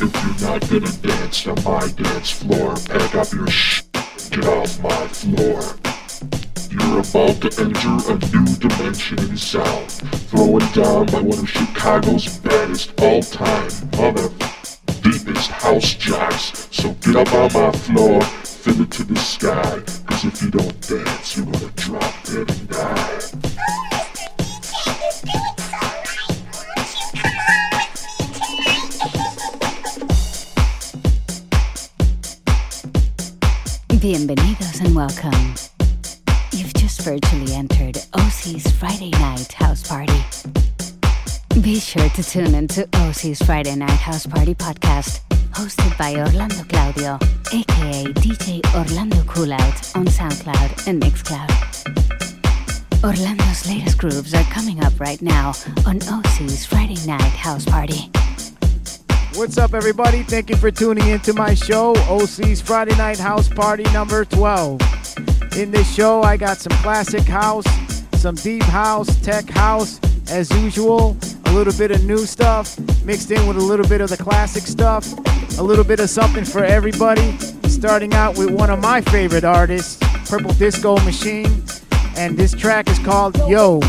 If you're not gonna dance on my dance floor, pack up your sh. Get off my floor. You're about to enter a new dimension in sound, throwing down by one of Chicago's baddest all-time mother deepest house jacks. So get up on my floor, fill it to the sky, cause if you don't dance, you're gonna drop dead and die. Bienvenidos and welcome. Virtually entered OC's Friday Night House Party. Be sure to tune into OC's Friday Night House Party podcast, hosted by Orlando Claudio, aka DJ Orlando Coolout on SoundCloud and Mixcloud. Orlando's latest grooves are coming up right now on OC's Friday Night House Party. What's up, everybody? Thank you for tuning into my show, OC's Friday Night House Party number 12. In this show, I got some classic house, some deep house, tech house, as usual, a little bit of new stuff mixed in with a little bit of the classic stuff, a little bit of something for everybody. Starting out with one of my favorite artists, Purple Disco Machine, and this track is called Yo.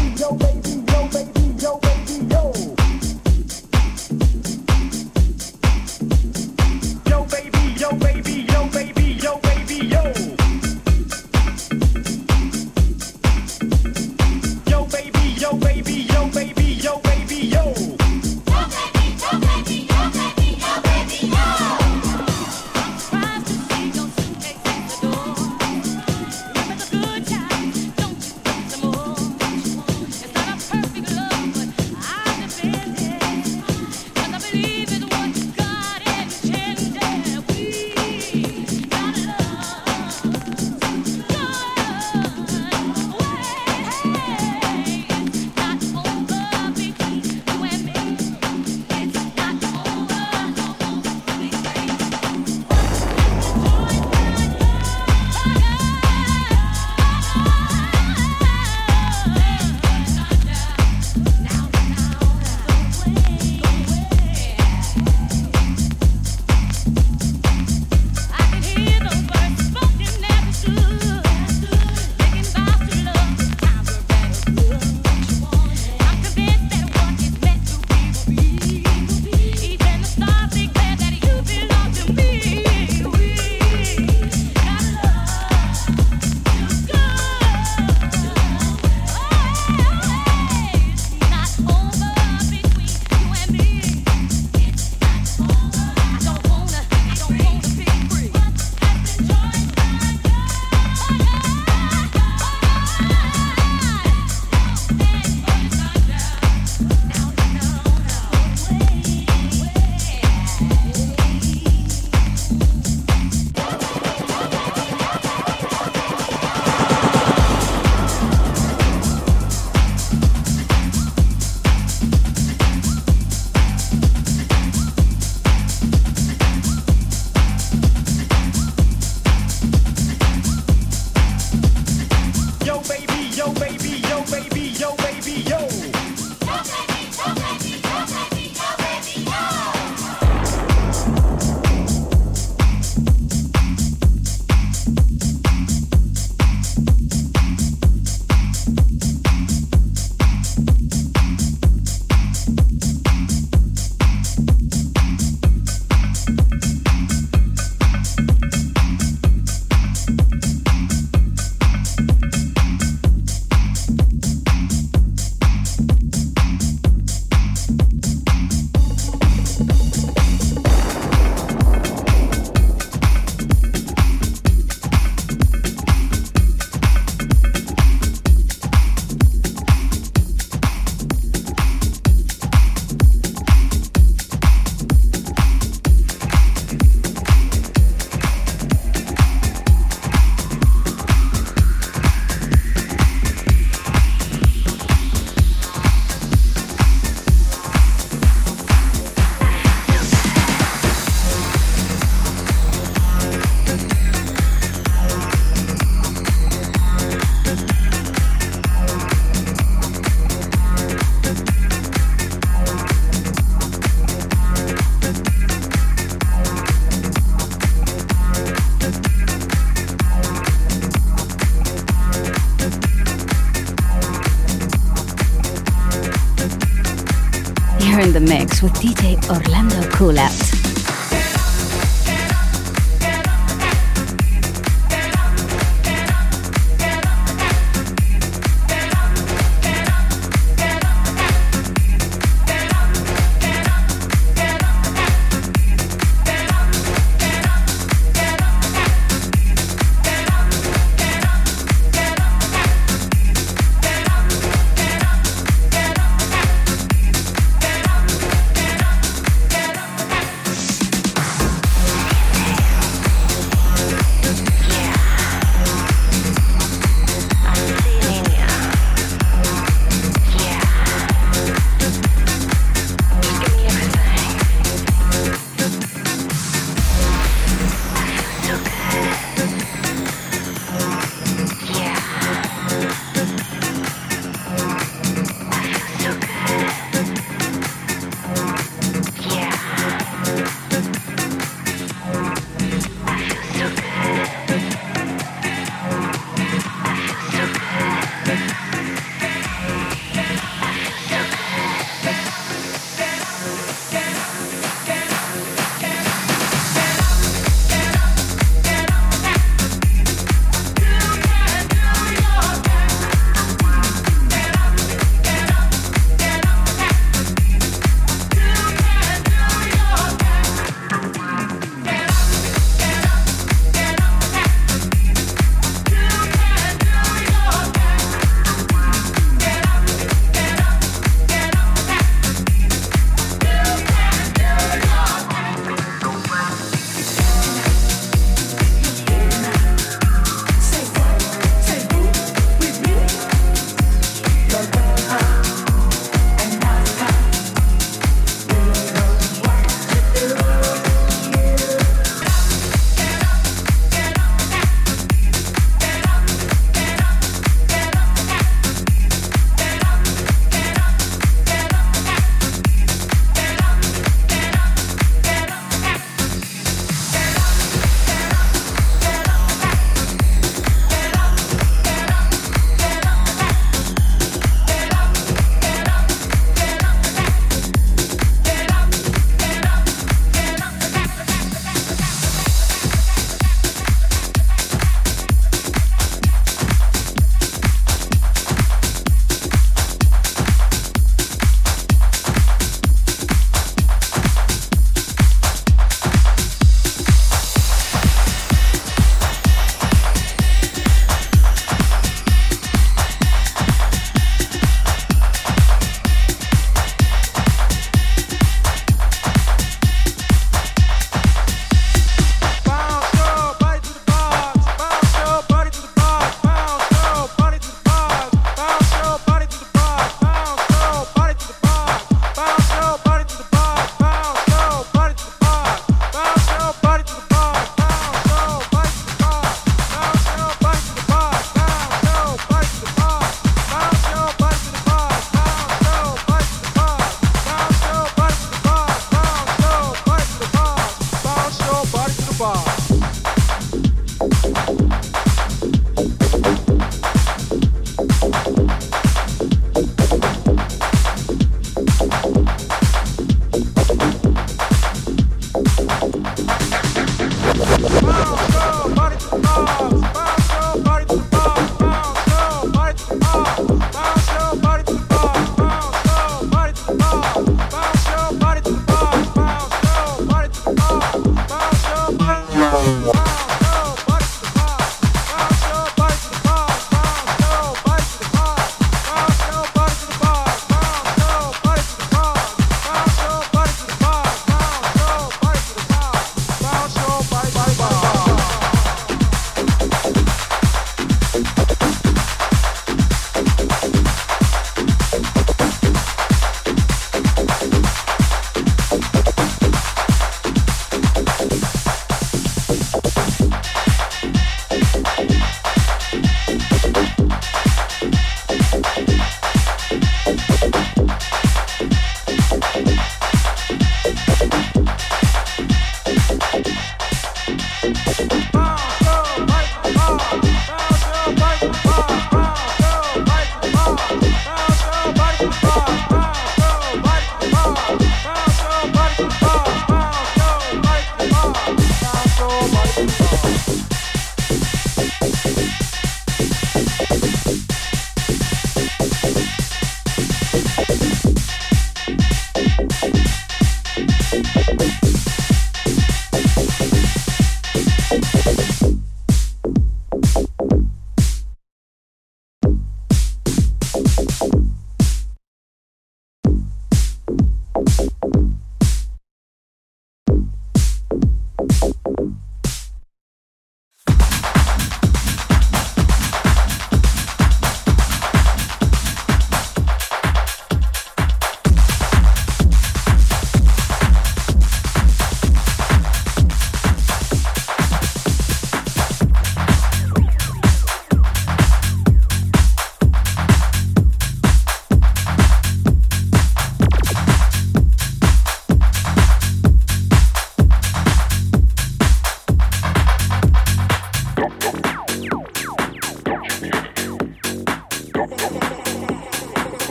With DJ Orlando Coolout.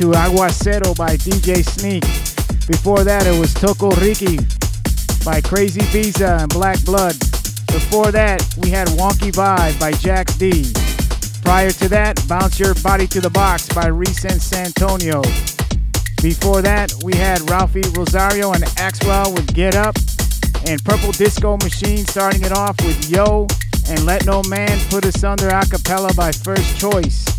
To Aguacero by DJ Sneak. Before that, it was Toco Ricky by Crazy Visa and Black Blood. Before that, we had Wonky Vibe by Jax D. Prior to that, Bounce Your Body to the Box by Recent Santonio. Before that, we had Ralphi Rosario and Axwell with Get Up, and Purple Disco Machine starting it off with Yo, and Let No Man Put Us Under a cappella by First Choice.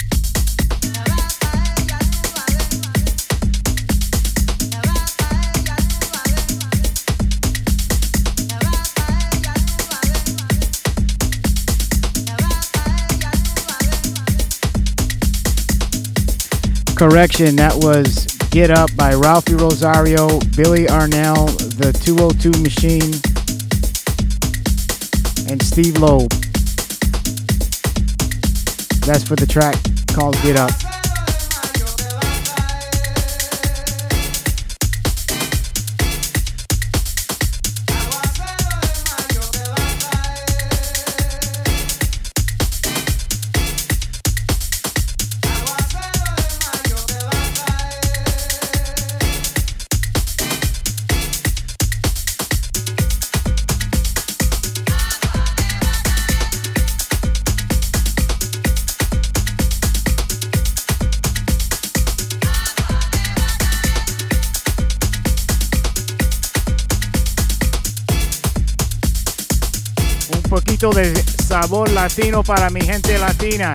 Correction, that was Get Up by Ralphi Rosario, Billy Arnell, The 202 Machine, and Steve Loeb. That's for the track called Get Up. Sabor latino para mi gente latina.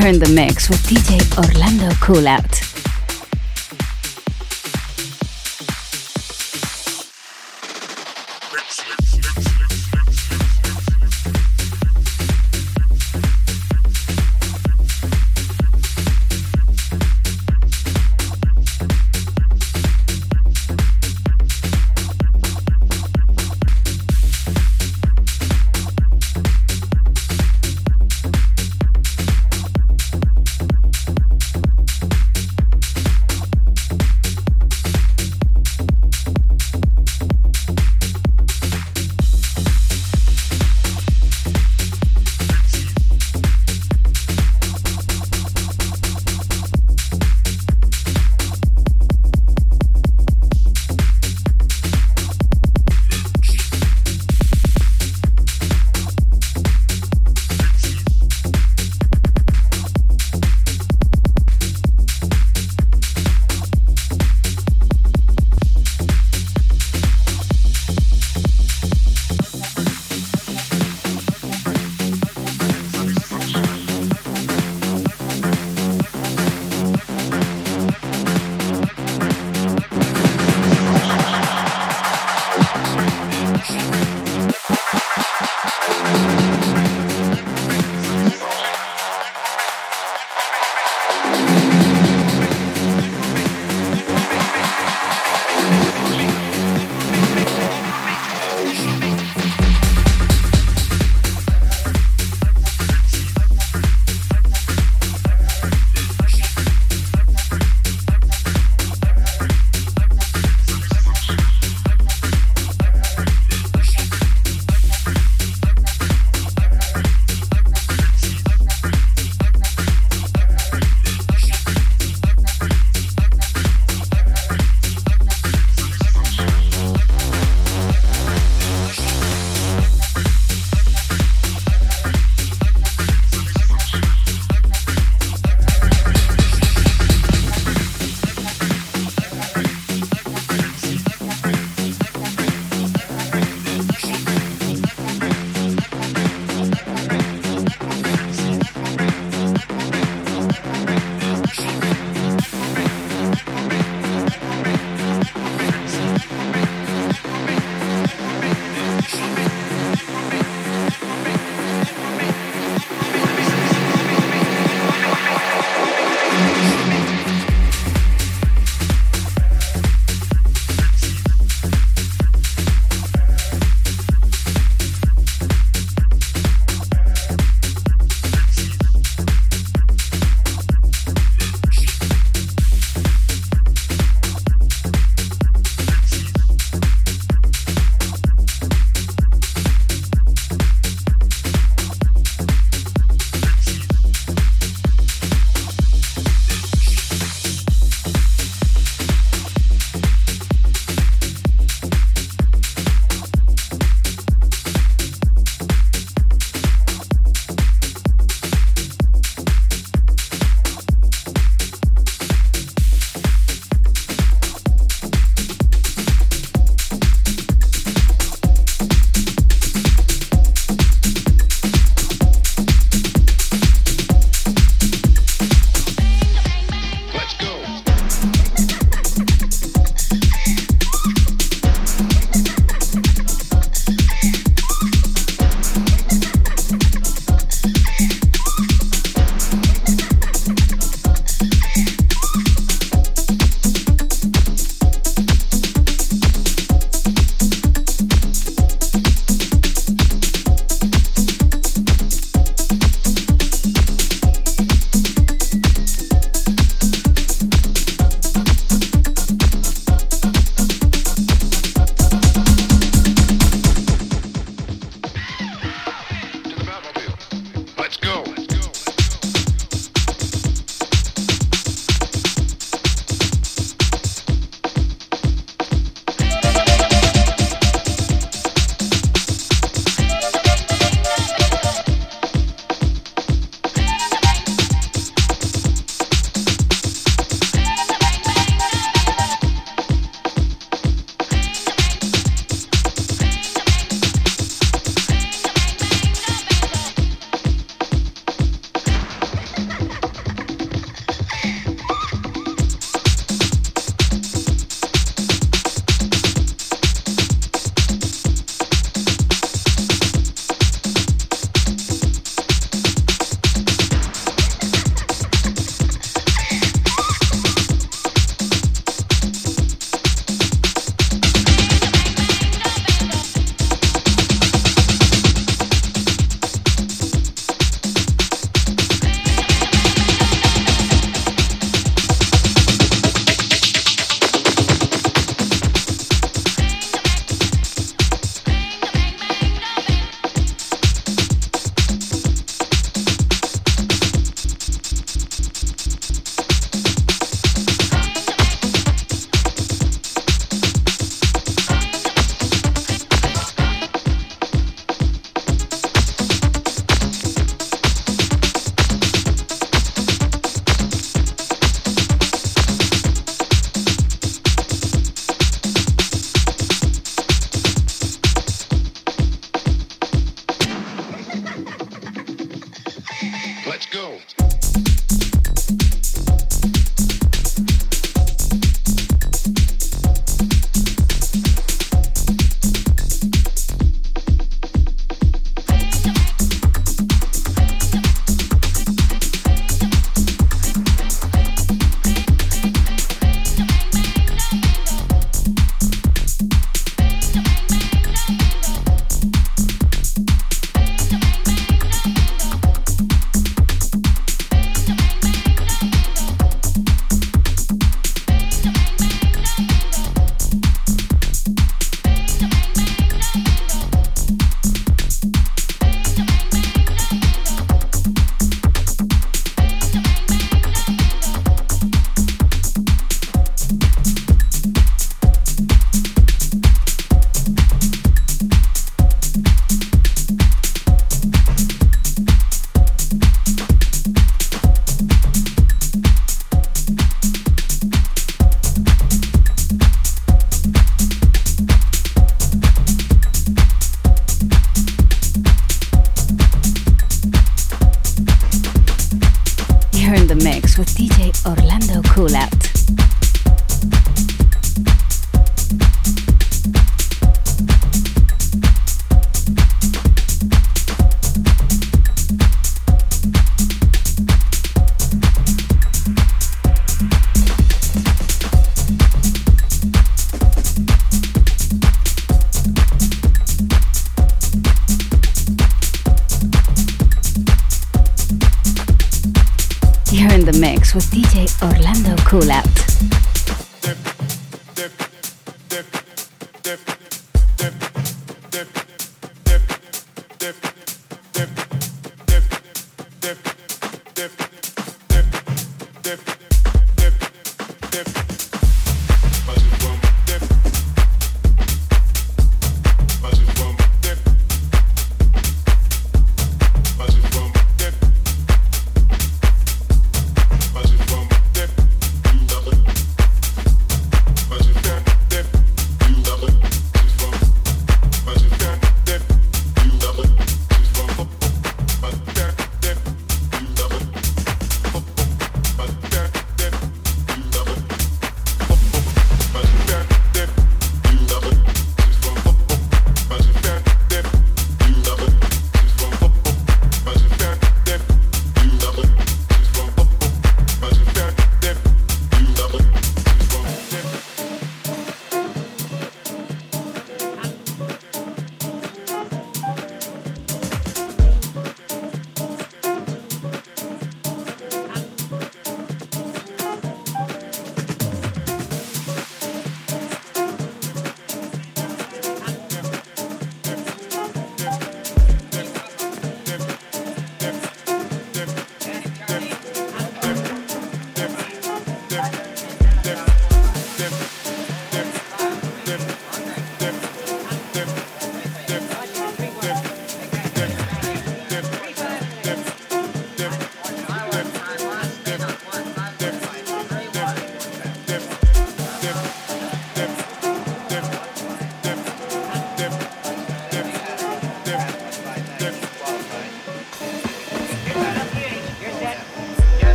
You're in the mix with DJ Orlando Coolout.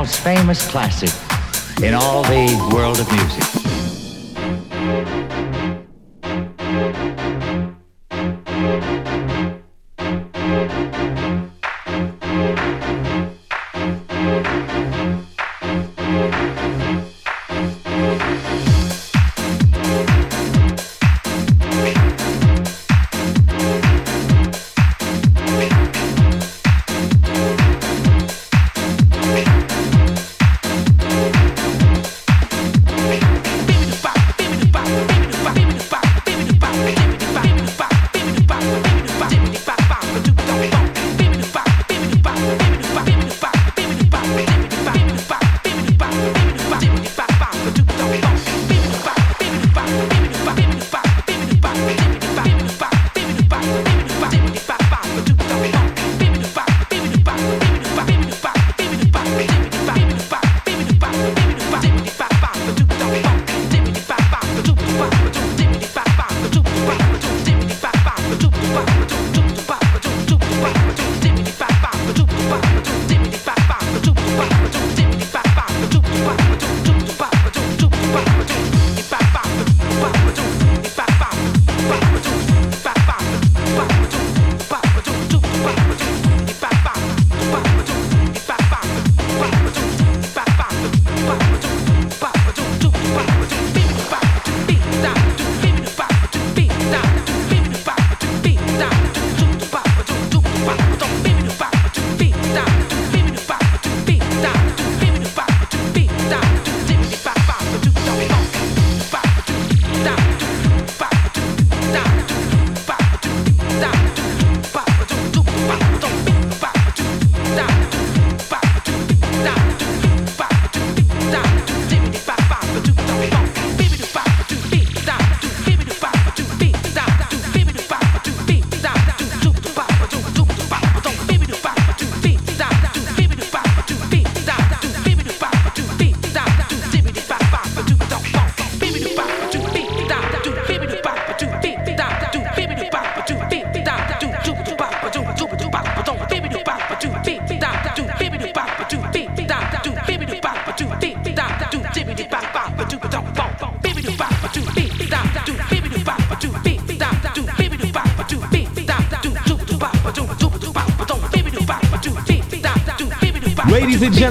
most famous classic in all the world of music.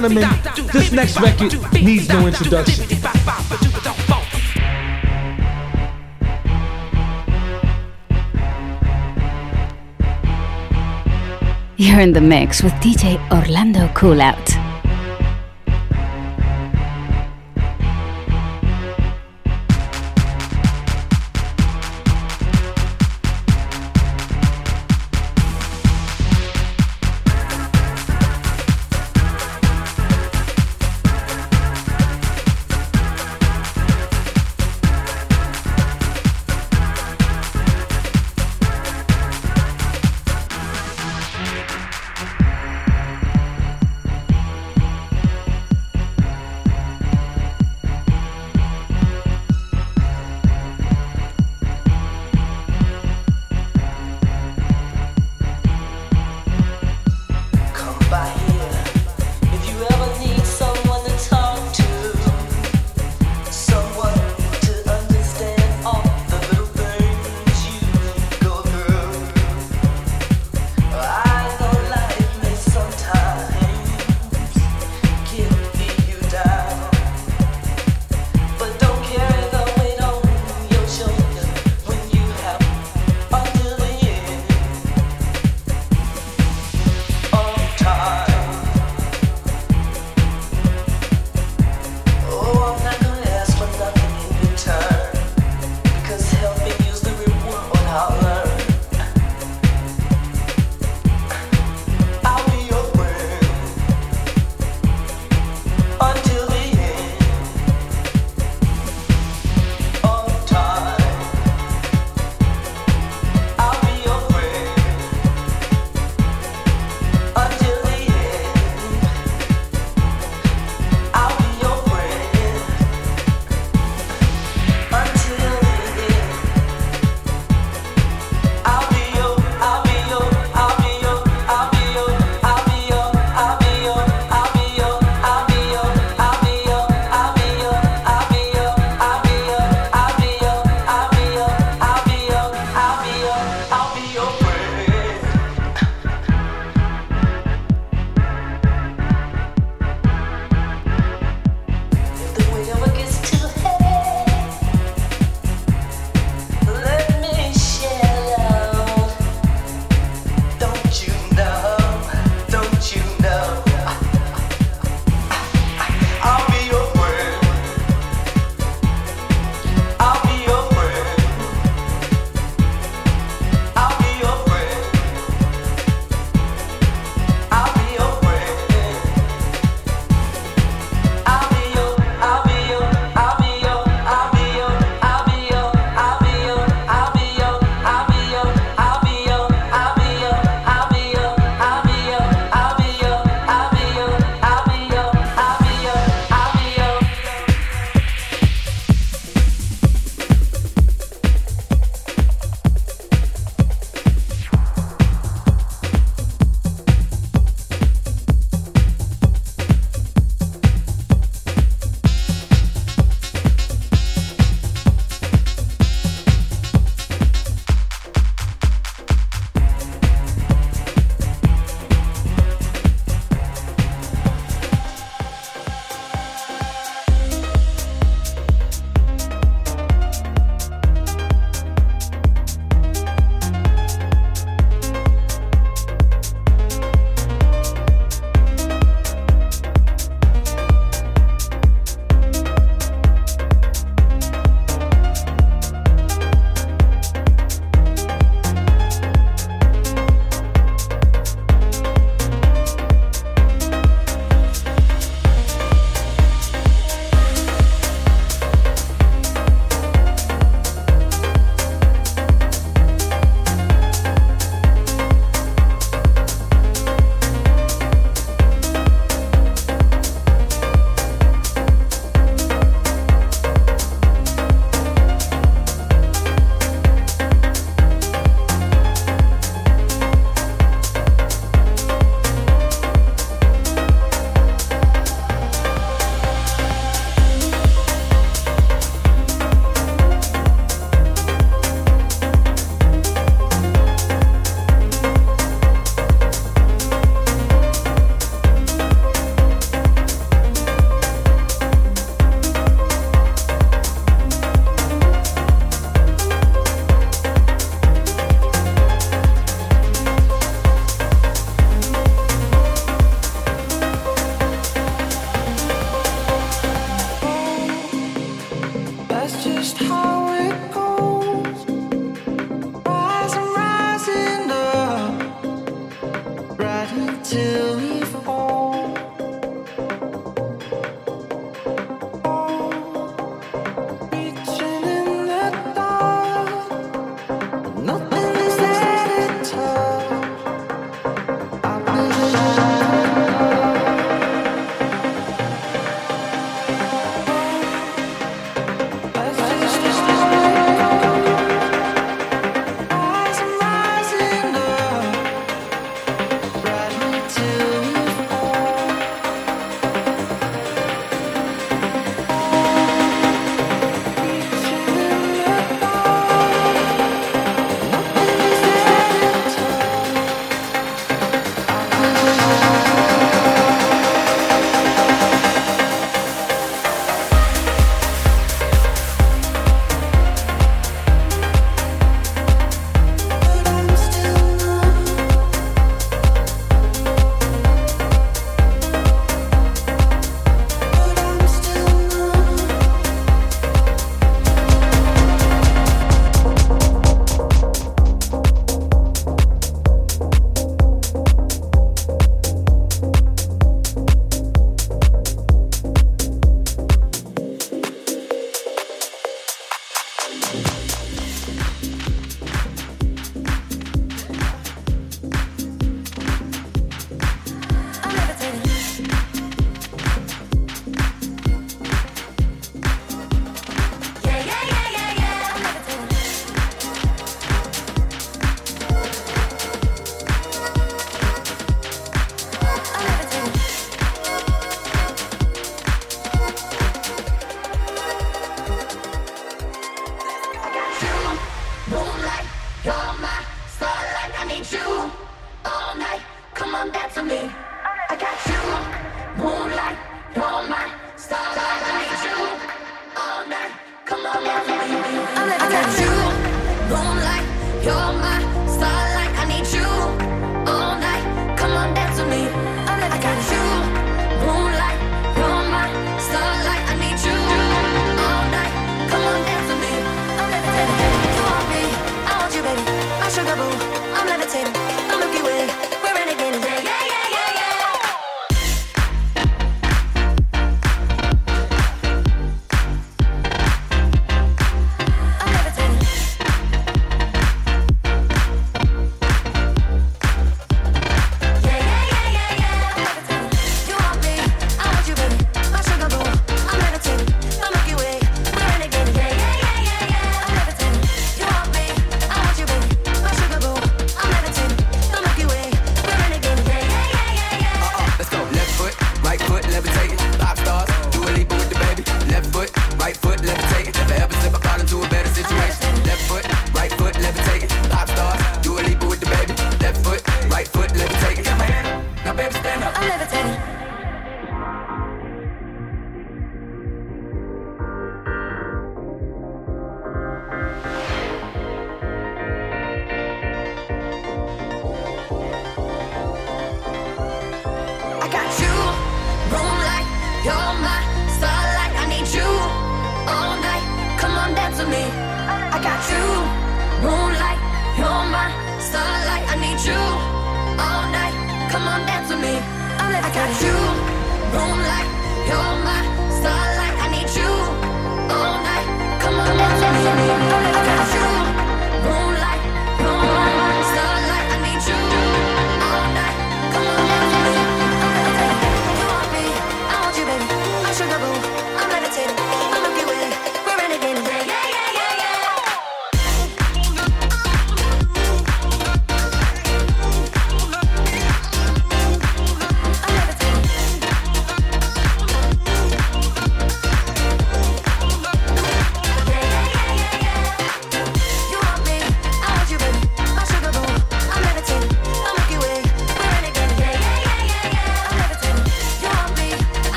Gentlemen, this next record needs no introduction. You're in the mix with DJ Orlando Coolout.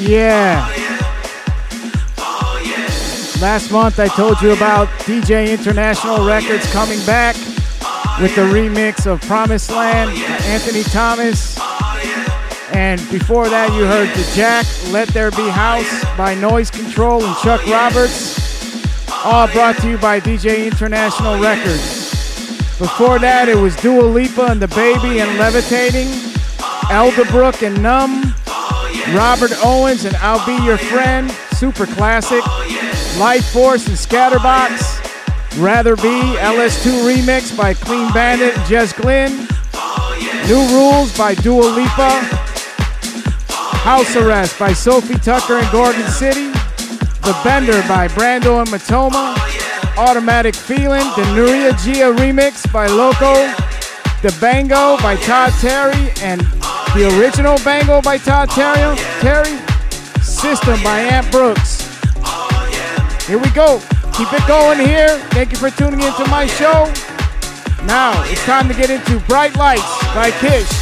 Yeah. Last month I told you about DJ International Records coming back with the remix of Promised Land, Anthony Thomas. And before that, you heard the Jack Let There Be House by Noise Control and Chuck Roberts. All brought to you by DJ International Records. Before that, it was Dua Lipa and DaBaby and Levitating, Elderbrook and Numb, Robert Owens and I'll Be Your Friend, super classic, Life Force and Scatterbox, Rather Be, LS2 remix by Clean Bandit and Jess Glynne, New Rules by Dua Lipa, House Arrest by Sofi Tukker and Gorgon City, The Bender by Brando and Matoma, Automatic Feeling, the Nuria Gia remix by Loco, the Bango by Todd Terry, and the original Bango by Todd Terry, Terry System by Ant Brooks. Here we go. Keep it going here. Thank you for tuning into my show. Now it's time to get into Bright Lights by Kish.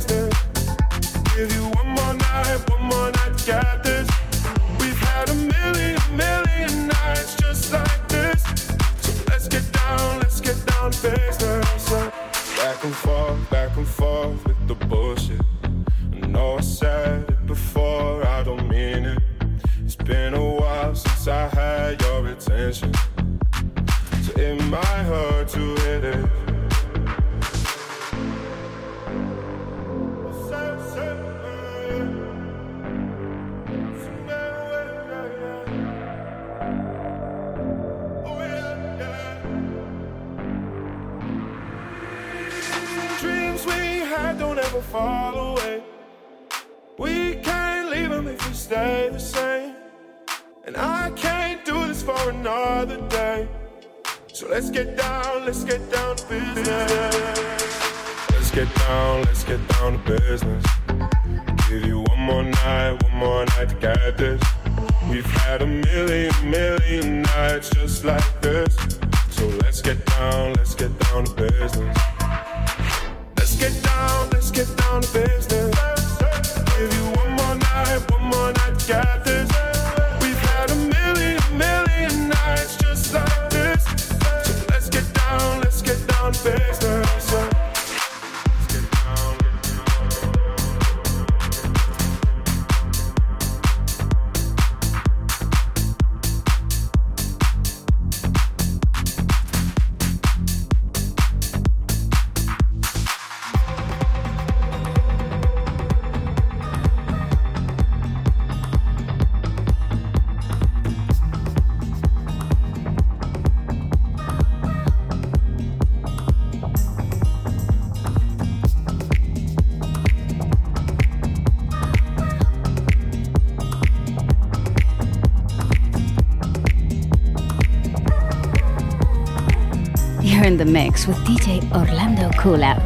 mix with DJ Orlando Kula.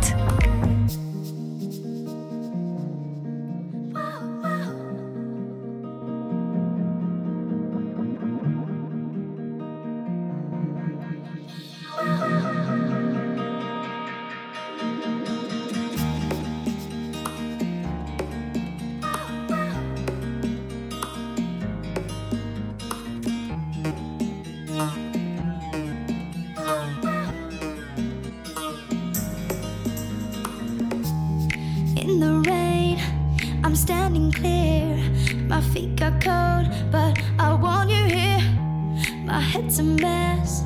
Our heads a mess.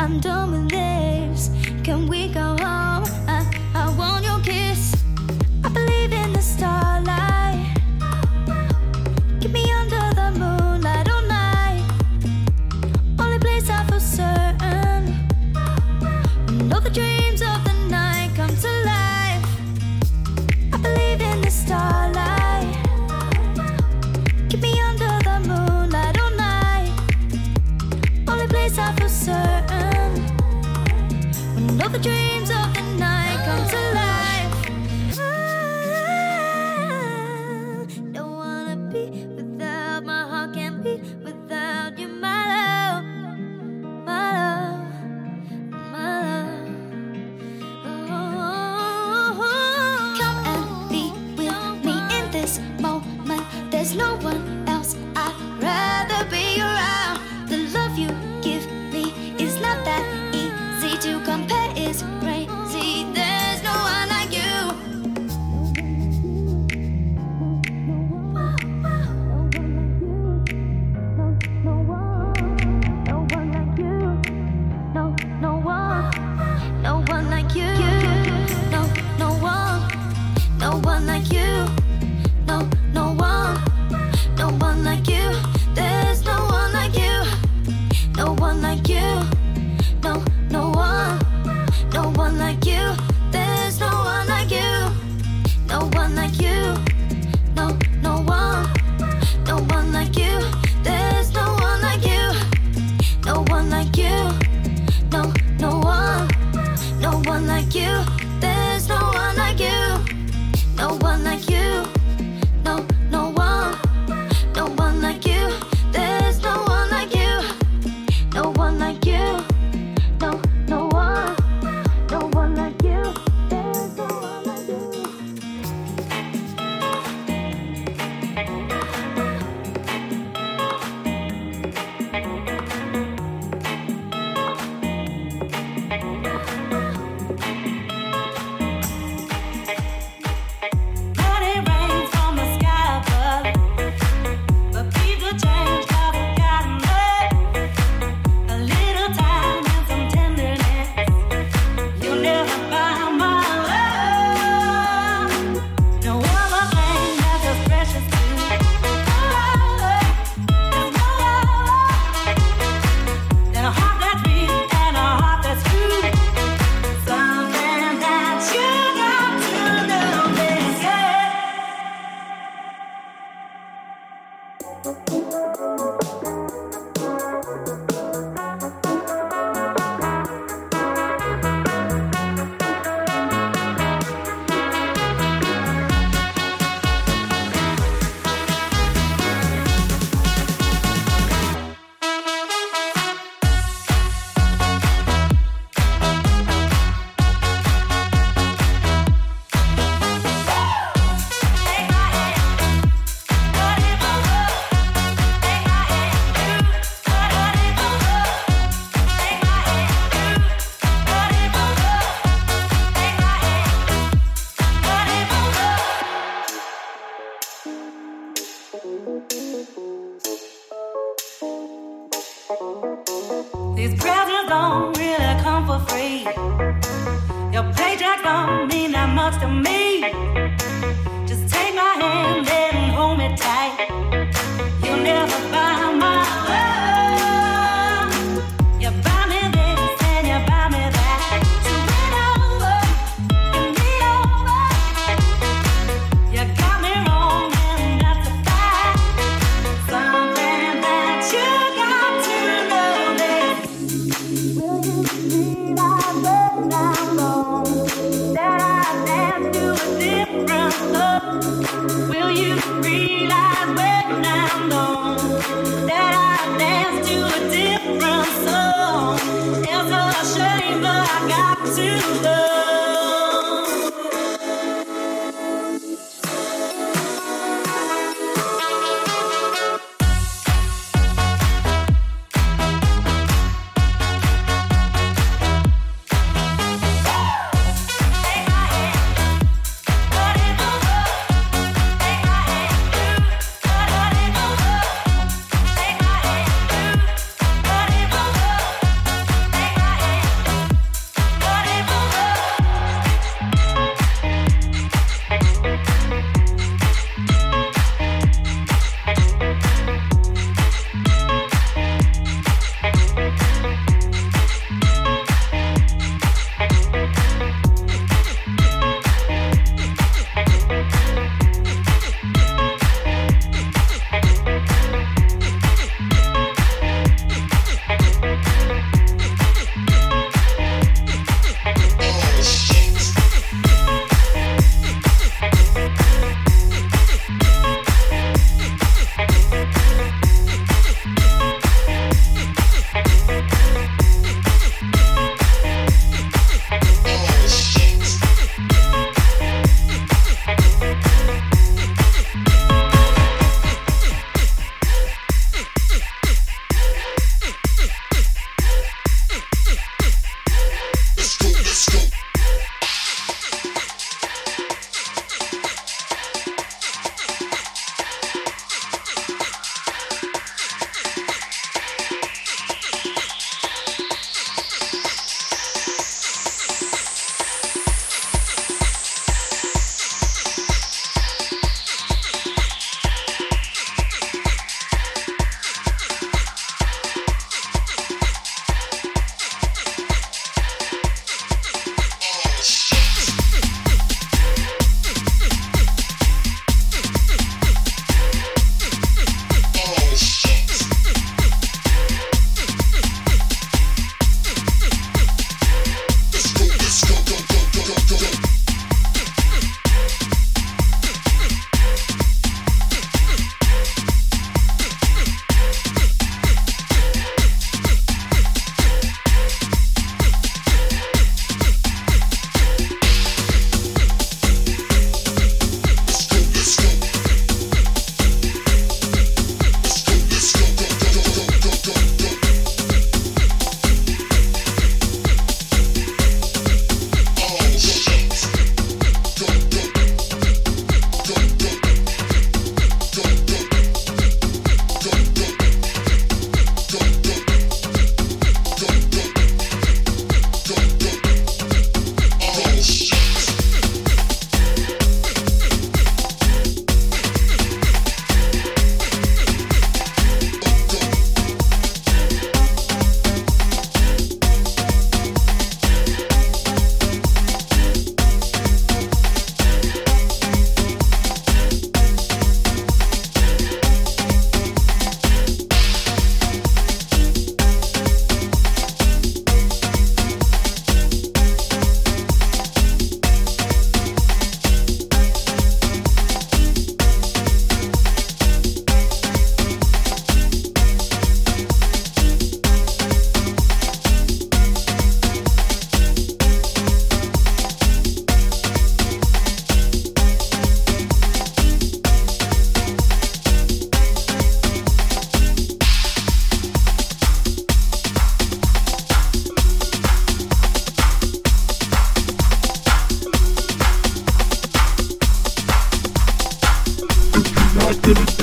I'm done with this. Can we go home? I, I want your kiss. I believe in the starlight.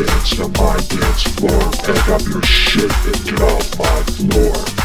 Dance on my dance floor. Pack up your shit and get off my floor.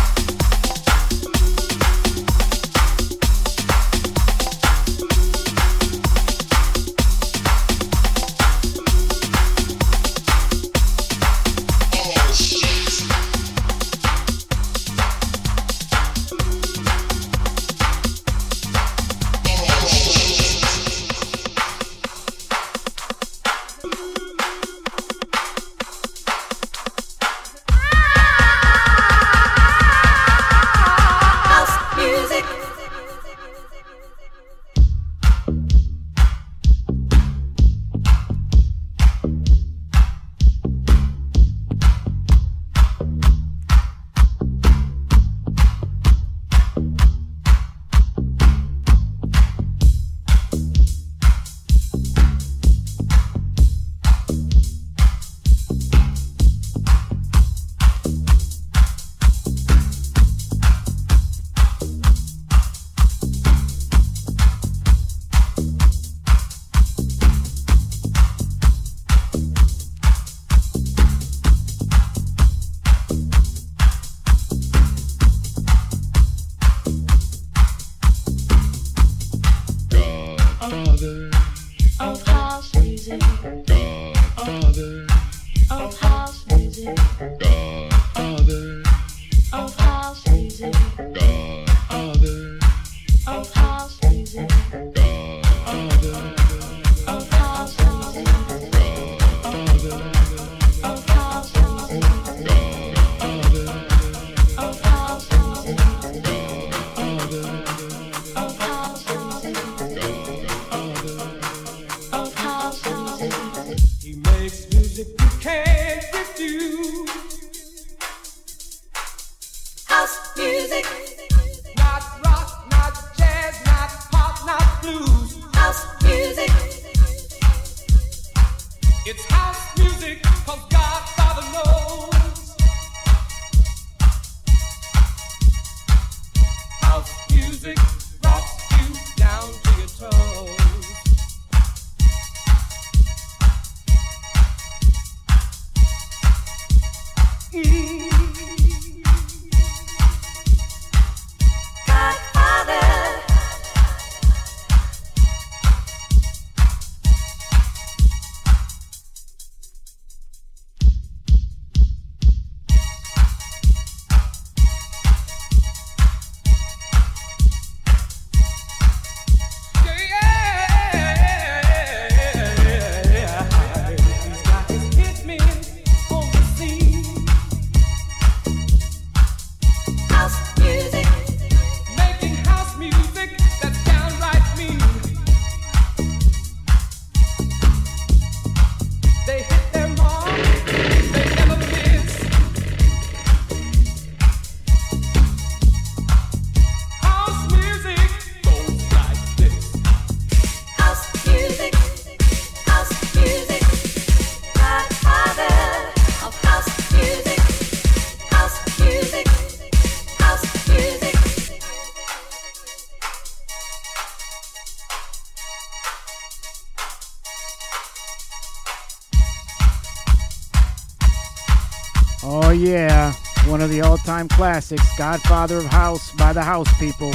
All-time classics, Godfather of House by the House People.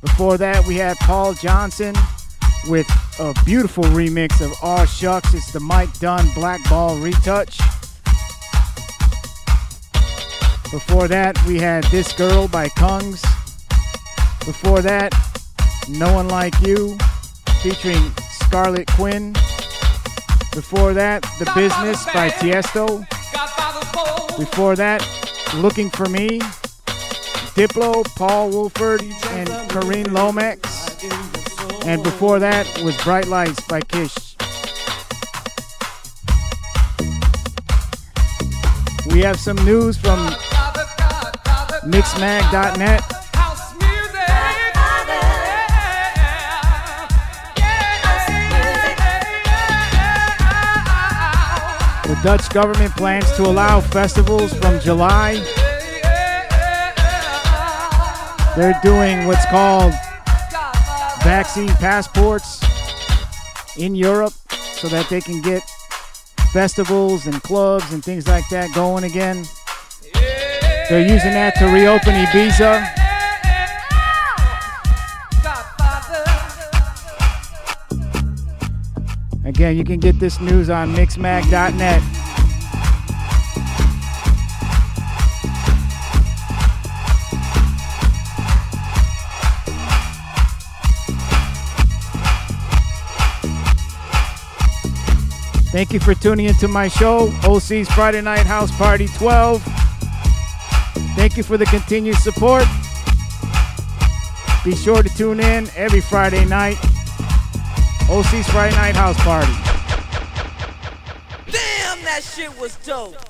Before that, we had Paul Johnson with a beautiful remix of Aw Shucks. It's the Mike Dunn Black Ball retouch. Before that, we had This Girl by Kungs. Before that, No One Like You featuring Scarlet Quinn. Before that, The Business by Tiesto. Before that, Looking for Me, Diplo, Paul Woolford, and Kareen Lomax. And before that was Bright Lights by Kish. We have some news from Mixmag.net. Dutch government plans to allow festivals from July. They're doing what's called vaccine passports in Europe so that they can get festivals and clubs and things like that going again. They're using that to reopen Ibiza. Again, you can get this news on mixmag.net. Thank you for tuning into my show, OC's Friday Night House Party 12. Thank you for the continued support. Be sure to tune in every Friday night. OC's Friday Night House Party. Damn, that shit was dope.